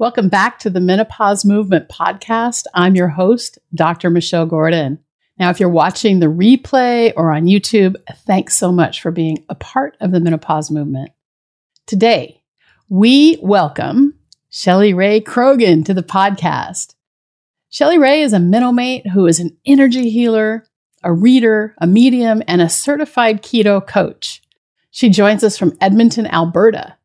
Welcome back to the Menopause Movement podcast. I'm your host, Dr. Michelle Gordon. Now, if you're watching the replay or on YouTube, thanks so much for being a part of the menopause movement. Today, we welcome Shelley Rae Krogen to the podcast. Shelley Rae is a mate who is an energy healer, a reader, a medium, and a certified keto coach. She joins us from Edmonton, Alberta.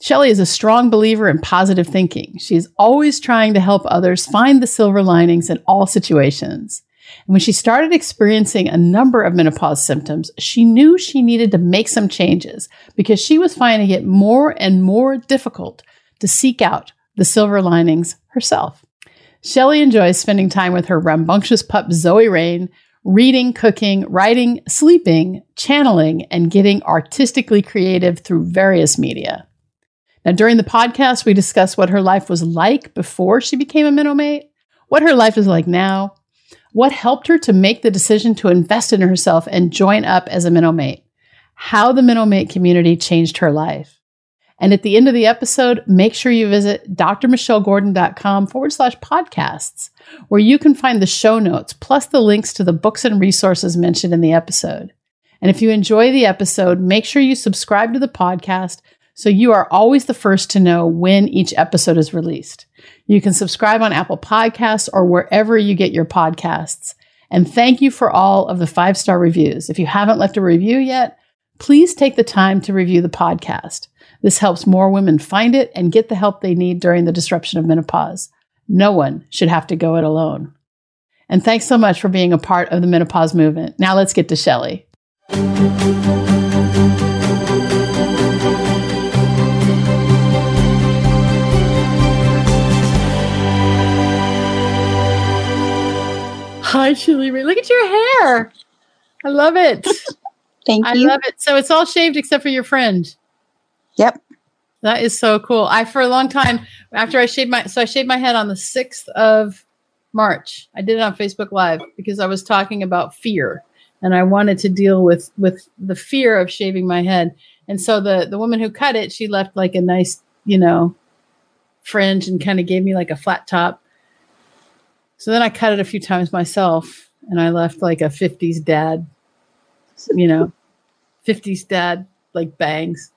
Shelley is a strong believer in positive thinking. She is always trying to help others find the silver linings in all situations. And when she started experiencing a number of menopause symptoms, she knew she needed to make some changes because she was finding it more and more difficult to seek out the silver linings herself. Shelley enjoys spending time with her rambunctious pup Zoe Rain, reading, cooking, writing, sleeping, channeling, and getting artistically creative through various media. Now, during the podcast, we discuss what her life was like before she became a Menomate, what her life is like now, what helped her to make the decision to invest in herself and join up as a Menomate, how the Menomate community changed her life. And at the end of the episode, make sure you visit drmichellegordon.com forward slash podcasts, where you can find the show notes plus the links to the books and resources mentioned in the episode. And if you enjoy the episode, make sure you subscribe to the podcast so you are always the first to know when each episode is released. You can subscribe on Apple Podcasts or wherever you get your podcasts. And thank you for all of the five star reviews. If you haven't left a review yet, please take the time to review the podcast. This helps more women find it and get the help they need during the disruption of menopause. No one should have to go it alone. And thanks so much for being a part of the menopause movement. Now let's get to Shelley. Rae. Look at your hair. I love it. Thank I you. I love it. So it's all shaved except for your fringe. Yep. That is so cool. I for a long time after I shaved my so I shaved my head on the 6th of March. I did it on Facebook Live because I was talking about fear and I wanted to deal with with the fear of shaving my head. And so the the woman who cut it, she left like a nice, you know, fringe and kind of gave me like a flat top. So then I cut it a few times myself and I left like a 50s dad, you know, 50s dad like bangs.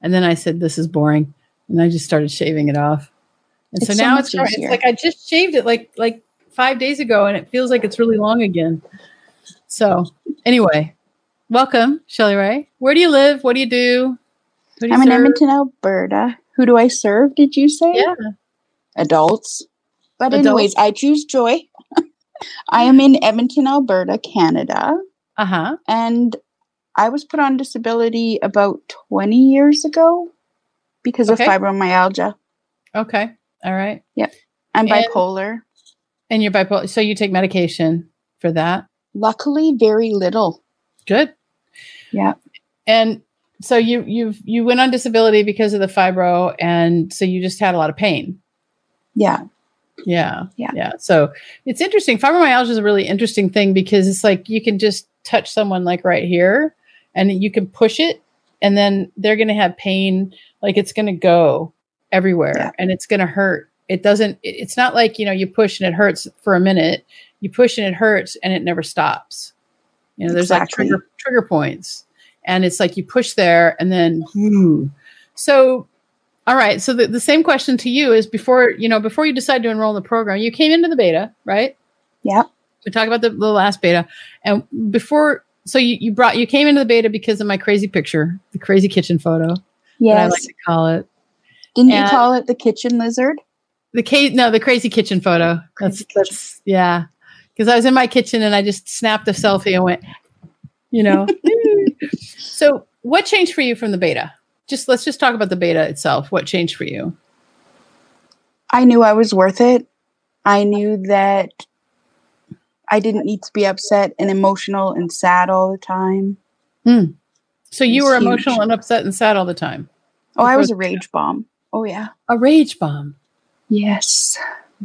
And then I said, this is boring. And I just started shaving it off. And so It's so now much it's, it's like I just shaved it like like five days ago and it feels like it's really long again. So anyway, welcome, Shelley Rae. Where do you live? What do you do? Do you I'm in? Edmonton, Alberta. Who do I serve? Did you say? Yeah. Adults. But Adults. anyways, I choose joy. I am in Edmonton, Alberta, Canada, Uh-huh. and I was put on disability about 20 years ago because Okay. of fibromyalgia. Okay. All right. Yep. I'm And- bipolar. And you're bipolar. So you take medication for that. Luckily, very little. Good. Yeah. And so you you've you went on disability because of the fibro, and so you just had a lot of pain. Yeah. Yeah. Yeah. Yeah. So it's interesting. Fibromyalgia is a really interesting thing because it's like you can just touch someone like right here and you can push it and then they're going to have pain. Like it's going to go everywhere Yeah. and it's going to hurt. It doesn't, it- it's not like, you know, you push and it hurts for a minute. You push and it hurts and it never stops. You know, there's Exactly. like trigger, trigger points and it's like you push there and then, whoo. so all right. So the, the same question to you is before, you know, before you decide to enroll in the program, you came into the beta, right? Yeah. We talked about the, the last beta. And before, so you, you brought, you came into the beta because of my crazy picture, the crazy kitchen photo, that I Yes. like to call it. Didn't and- you call it the kitchen lizard? The case, no, the crazy kitchen photo. That's, kitchen. that's, yeah. Because I was in my kitchen and I just snapped a selfie and went, you know. so what changed for you from the beta? Just let's just talk about the beta itself. What changed for you? I knew I was worth it. I knew that I didn't need to be upset and emotional and sad all the time. So you were huge. emotional and upset and sad all the time. Oh, I was a rage bomb. Oh, yeah. A rage bomb. Yes.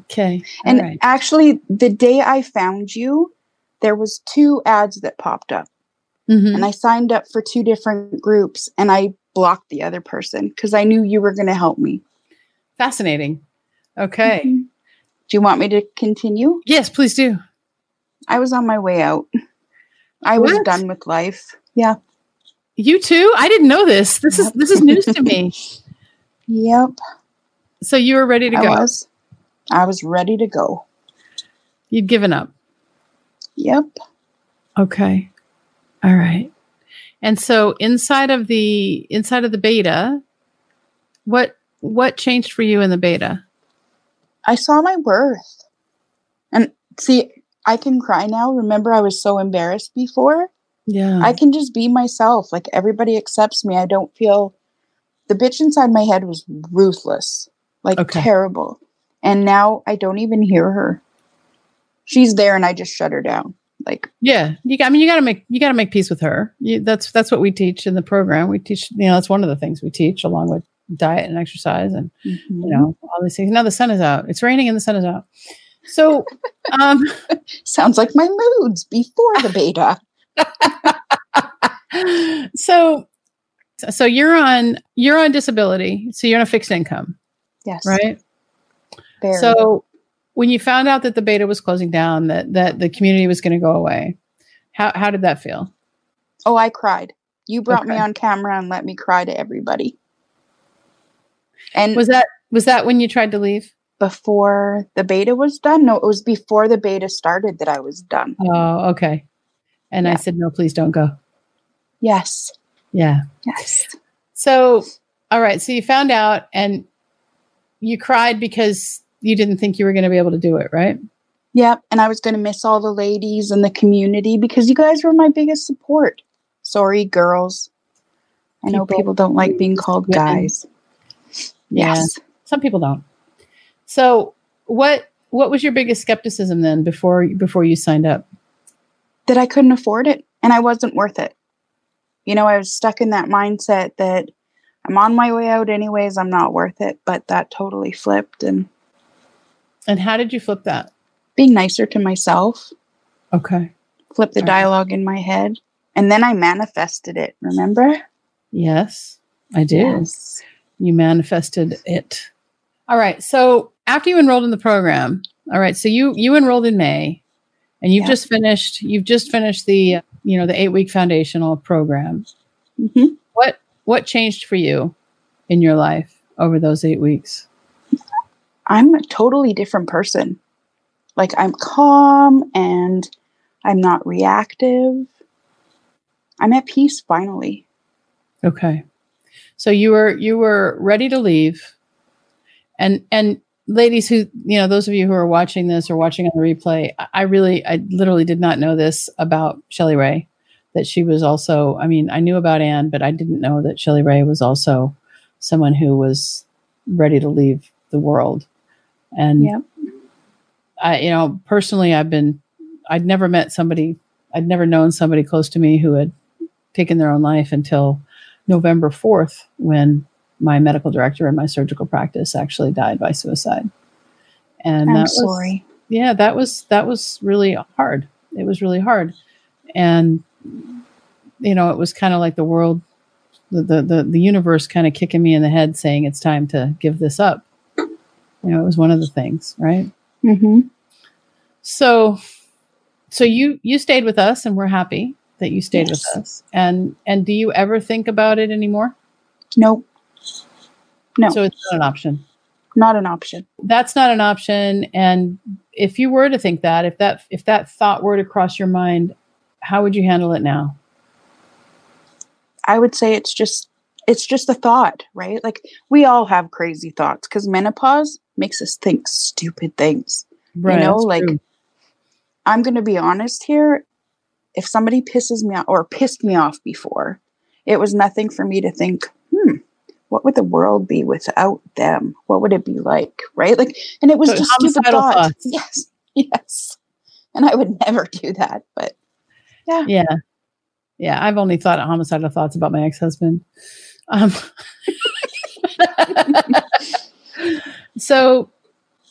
Okay. And all right. actually, the day I found you, there was two ads that popped up, Mhm. and I signed up for two different groups, and I blocked the other person because I knew you were going to help me. Fascinating. Okay. Mhm. Do you want me to continue? Yes, please do. I was on my way out. I was done with life. Yeah. You too? I didn't know this. This is this is news to me. Yep. So you were ready to I go. was. I was ready to go. You'd given up. Yep. Okay. All right. And so inside of the inside of the beta, what what changed for you in the beta? I saw my worth. And see, I can cry now. Remember, I was so embarrassed before. Yeah. I can just be myself. Like everybody accepts me. I don't feel the bitch inside my head was ruthless, like Okay. terrible. And now I don't even hear her. She's there and I just shut her down. Like, yeah. You got, I mean you got to make you got to make peace with her. You, that's that's what we teach in the program. We teach, you know, that's one of the things we teach along with diet and exercise and you know, all these things. Now the sun is out. It's raining and the sun is out. So, um sounds like my moods before the beta. so so you're on you're on disability so you're on a fixed income Yes. right Very. so when you found out that the beta was closing down that that the community was going to go away how how did that feel oh, I cried. You brought me on camera and let me cry to everybody. And was that was that when you tried to leave before the beta was done? No, it was before the beta started that I was done. oh okay and i said no please don't go Yes. yeah Yes. so all right so you found out and you cried because you didn't think you were going to be able to do it right Yep. And I was going to miss all the ladies in the community because you guys were my biggest support. Sorry, girls. I know People- people don't like being called guys. Yeah. Yes. some people don't so what what was your biggest skepticism then before before you signed up That I couldn't afford it and I wasn't worth it. You know, I was stuck in that mindset that I'm on my way out anyways, I'm not worth it. But that totally flipped and and how did you flip that being nicer to myself, okay flip the Right. dialogue in my head. And then I manifested it, remember? yes i did Yes. you manifested it all right so after you enrolled in the program all right so you you enrolled in may and you've Yeah. just finished you've just finished the you know the eight week foundational program hmm what what changed for you in your life over those eight weeks I'm a totally different person. Like I'm calm and I'm not reactive. I'm at peace finally. Okay. So you were you were ready to leave. And and ladies who, you know, those of you who are watching this or watching on the replay, I- really I literally did not know this about Shelley Rae that she was also, I mean, I knew about Anne, but I didn't know that Shelley Rae was also someone who was ready to leave the world. And. I, you know, personally, I've been, I'd never met somebody, I'd never known somebody close to me who had taken their own life until November 4th, when my medical director in my surgical practice actually died by suicide. And I'm that was, sorry. yeah, that was, that was really hard. It was really hard. And, you know, it was kind of like the world, the, the, the, the universe kind of kicking me in the head saying it's time to give this up. You know, it was one of the things, right? hmm so so you you stayed with us and we're happy that you stayed Yes. with us and and do you ever think about it anymore Nope. No, so it's not an option not an option. that's not an option and if you were to think that if that if that thought were to cross your mind how would you handle it now I would say it's just it's just a thought, right? Like we all have crazy thoughts because menopause makes us think stupid things. You know, like- true. I'm going to be honest here. If somebody pisses me off or pissed me off before, it was nothing for me to think, hmm, what would the world be without them? What would it be like? Right? Like, and it was So just stupid thoughts. thoughts. Yes. Yes. And I would never do that. But yeah, yeah yeah i've only thought homicidal thoughts about my ex-husband um so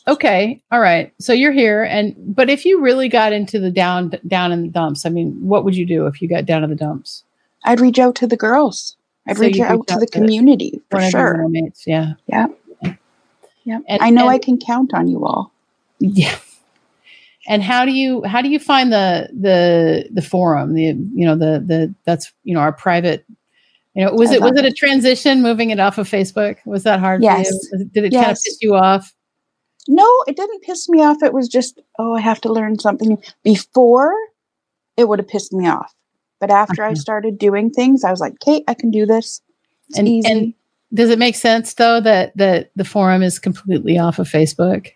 okay all right so you're here and but if you really got into the down down in the dumps i mean what would you do if you got down to the dumps I'd reach out to the girls. I'd So reach you'd out to the to community for One of your sure. roommates yeah Yeah. Yeah. And- I know and- I can count on you all. Yeah. And how do you how do you find the the the forum the you know the the that's you know our private you know was it was it a transition moving it off of Facebook was that hard Yes. for you Was it- did it kind of piss you off No, it didn't piss me off. It was just, oh, I have to learn something. Before, it would have pissed me off. But after I uh-huh. started doing things, I was like, Kate, I can do this. It's And- easy. and- does it make sense though that that the forum is completely off of Facebook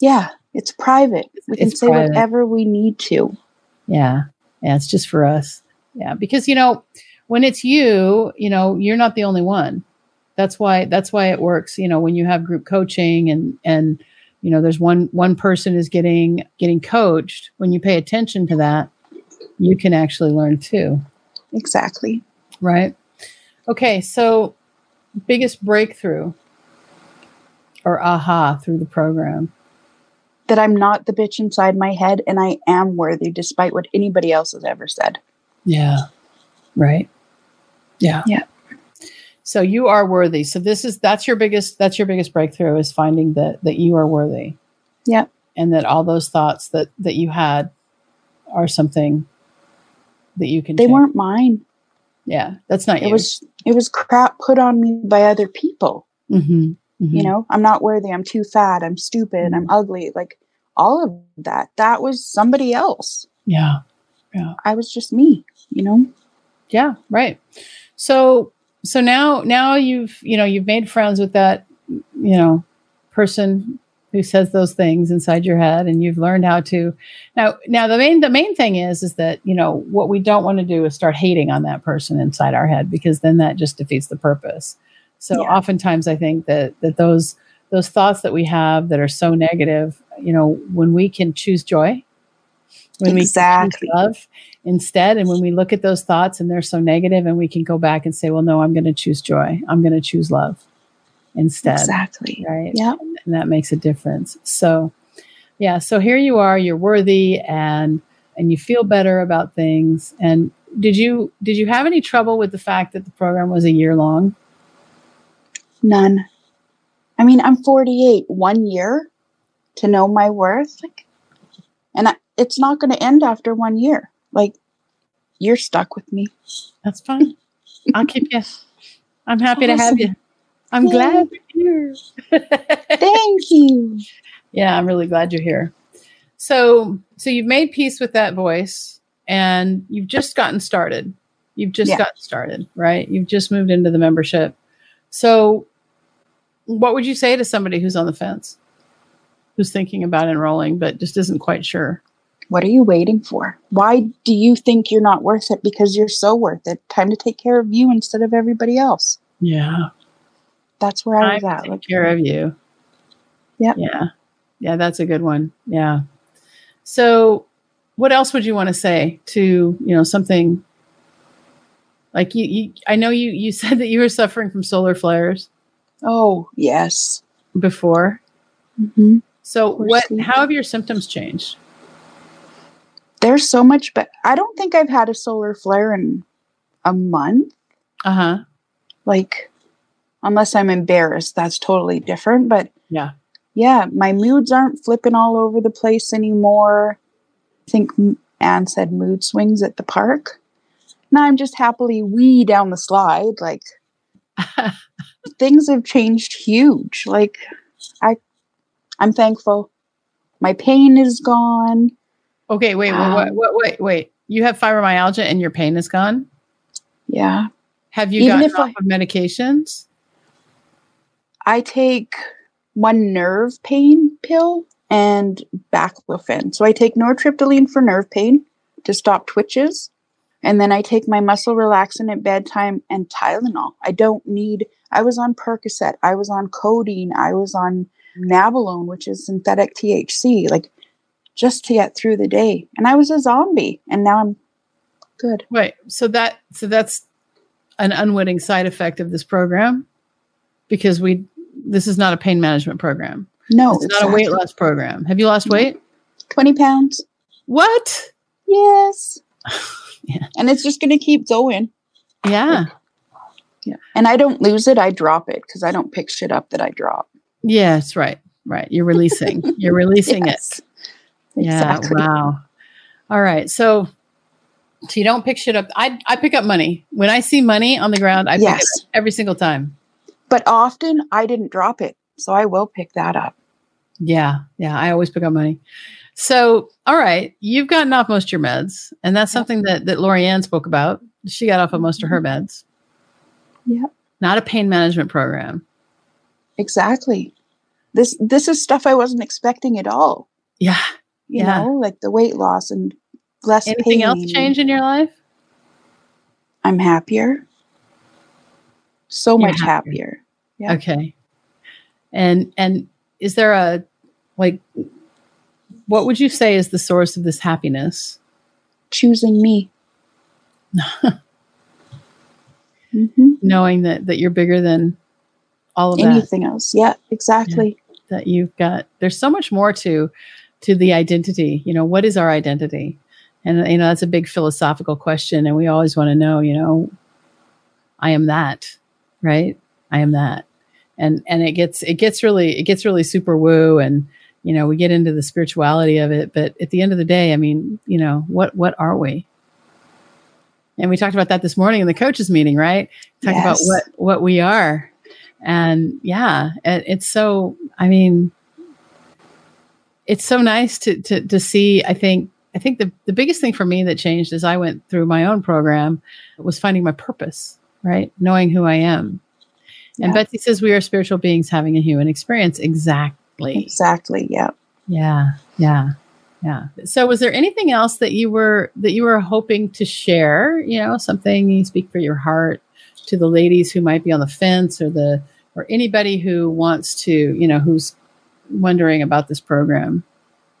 yeah, it's private. We can It's say private. whatever we need to. Yeah. Yeah. It's just for us. Yeah. Because, you know, when it's you, you know, you're not the only one. That's why, that's why it works. You know, when you have group coaching and, and, you know, there's one, one person is getting, getting coached. When you pay attention to that, you can actually learn too. Exactly. Right. Okay. So biggest breakthrough or aha through the program. That I'm not the bitch inside my head and I am worthy despite what anybody else has ever said. Yeah. Right. Yeah. Yeah. So you are worthy. So this is that's your biggest that's your biggest breakthrough is finding that that you are worthy. Yeah. And that all those thoughts that that you had are something that you can They change. weren't mine. Yeah. That's not It you. was it was crap put on me by other people. Mhm, You mhm. know, I'm not worthy, I'm too fat, I'm stupid, I'm ugly. Like all of that. That was somebody else. Yeah yeah. I was just me, you know? Yeah, right. So so now now you've you know you've made friends with that you know person who says those things inside your head and you've learned how to now now the main the main thing is is that you know what we don't want to do is start hating on that person inside our head because then that just defeats the purpose. So Yeah. oftentimes I think that that those those thoughts that we have that are so negative, you know, when we can choose joy, when Exactly. we love instead, and when we look at those thoughts and they're so negative, and we can go back and say, well, no, I'm going to choose joy. I'm going to choose love instead. Exactly. Right. Yeah. And that makes a difference. So, yeah. So here you are. You're worthy, and and you feel better about things. And did you did you have any trouble with the fact that the program was a year long? None. I mean, I'm 48, one year to know my worth. Like, and I, it's not going to end after one year. Like, you're stuck with me. That's fine. I'll keep you. I'm happy to have you. I'm Yay. glad you're here. Thank you. yeah, I'm really glad you're here. So, so you've made peace with that voice, and you've just gotten started. You've just Yeah. gotten started, right? You've just moved into the membership. So, what would you say to somebody who's on the fence, who's thinking about enrolling but just isn't quite sure? What are you waiting for? Why do you think you're not worth it? Because you're so worth it. Time to take care of you instead of everybody else. Yeah, That's where I was at. take care of you. Yep. Yeah. Yeah, that's a good one. Yeah. So, what else would you want to say to, you know, something like you, you I know you you said that you were suffering from solar flares oh, yes. before. hmm So, Poor what sleep. how have your symptoms changed? There's so much, but I don't think I've had a solar flare in a month. Uh-huh. like unless i'm embarrassed that's totally different but Yeah. yeah my moods aren't flipping all over the place anymore i think anne said mood swings at the park now i'm just happily wee down the slide like things have changed huge like i i'm thankful my pain is gone okay, wait, wait, wait, Um, wait, wait, wait. You have fibromyalgia and your pain is gone? yeah Have you Even gotten off I- of medications? I take one nerve pain pill and baclofen. So I take nortriptyline for nerve pain to stop twitches. And then I take my muscle relaxant at bedtime and Tylenol. I don't need, I was on Percocet, I was on codeine, I was on Nabilone, which is synthetic THC, like just to get through the day. And I was a zombie and now I'm good. Right. so that so that's an unwitting side effect of this program because we this is not a pain management program. No, it's not a weight loss program. Have you lost mm-hmm. weight? 20 pounds. What? Yes. Yeah. And it's just going to keep going. Yeah. Yeah. And I don't lose it, I drop it because I don't pick shit up that I drop. Yes, right. Right. You're releasing. You're releasing Yes, it. Yeah. exactly. Wow. All right. So so you don't pick shit up. I I pick up money. When I see money on the ground, I pick Yes. it up every single time. But often I didn't drop it, so I will pick that up. Yeah. Yeah. I always pick up money. So, all right, you've gotten off most of your meds, and that's something that that Lorianne spoke about. She got off of most of her mm-hmm. meds. Yeah. Not a pain management program. Exactly. This this is stuff I wasn't expecting at all. Yeah. You Yeah. know, like the weight loss and less Anything else change in your life? I'm happier. So You're much happier. happier. Yeah. Okay. And and is there a like what would you say is the source of this happiness? Choosing me. hmm Knowing that that you're bigger than all of that. Anything else? Yeah, exactly. That you've got there's so much more to to the identity. You know, what is our identity? And you know, that's a big philosophical question and we always want to know, you know, I am that, right? I am that. And and it gets it gets really it gets really super woo and you know, we get into the spirituality of it, but at the end of the day, I mean, you know, what what are we? And we talked about that this morning in the coaches meeting, right? Talk about what what we are. And yeah, it, it's so I mean it's so nice to to to see I think I think the the biggest thing for me that changed as I went through my own program was finding my purpose, right? Knowing who I am. And Betsy says we are spiritual beings having a human experience. Exactly. Exactly. Yeah. Yeah. Yeah. Yeah. So was there anything else that you were that you were hoping to share, you know, something you speak for your heart to the ladies who might be on the fence or the or anybody who wants to, you know, who's wondering about this program,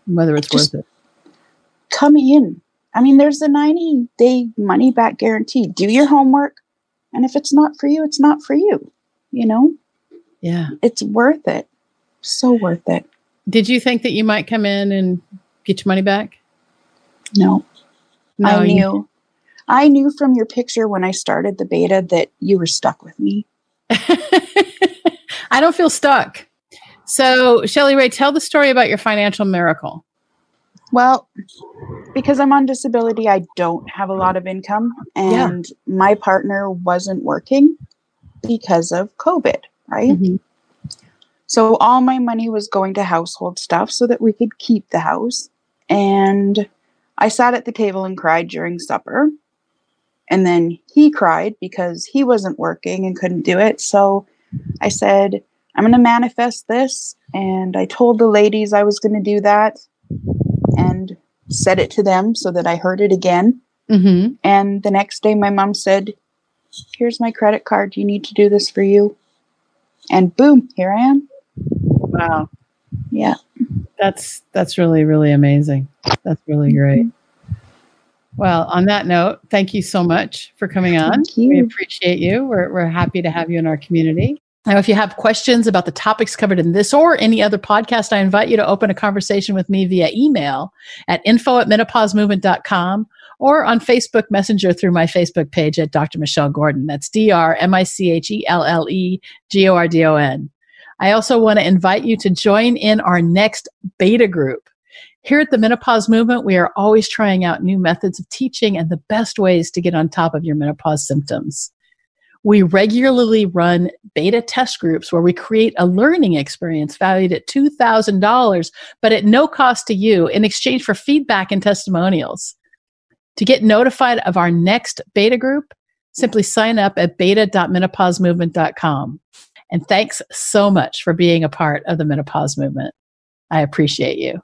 whether it's Just- worth it. Come in. I mean, there's a 90 day money back guarantee. Do your homework. And if it's not for you, it's not for you. You know, Yeah. it's worth it. So worth it. Did you think that you might come in and get your money back? No, no I you- knew. I knew from your picture when I started the beta that you were stuck with me. I don't feel stuck. So, Shelley Rae, tell the story about your financial miracle. Well, because I'm on disability, I don't have a lot of income, Yeah. and my partner wasn't working because of COVID, right? Mm-hmm. So all my money was going to household stuff so that we could keep the house. And I sat at the table and cried during supper. And then he cried because he wasn't working and couldn't do it. So I said, I'm going to manifest this. And I told the ladies I was going to do that and said it to them so that I heard it again. Mm-hmm. And the next day, my mom said, Here's my credit card. You need to do this for you. And boom, here I am. Wow. Yeah. That's that's really really amazing. That's really great. Well, on that note, thank you so much for coming on. We appreciate you. We're we're happy to have you in our community. Now, if you have questions about the topics covered in this or any other podcast, I invite you to open a conversation with me via email at info at menopausemovement.com or on Facebook Messenger through my Facebook page at Dr. Michelle Gordon. That's D R M I C H E L L E G O R D O N. I also want to invite you to join in our next beta group. Here at the Menopause Movement, we are always trying out new methods of teaching and the best ways to get on top of your menopause symptoms. We regularly run beta test groups where we create a learning experience valued at $2,000, but at no cost to you in exchange for feedback and testimonials. To get notified of our next beta group, simply sign up at beta.menopausemovement.com. And thanks so much for being a part of the menopause movement. I appreciate you.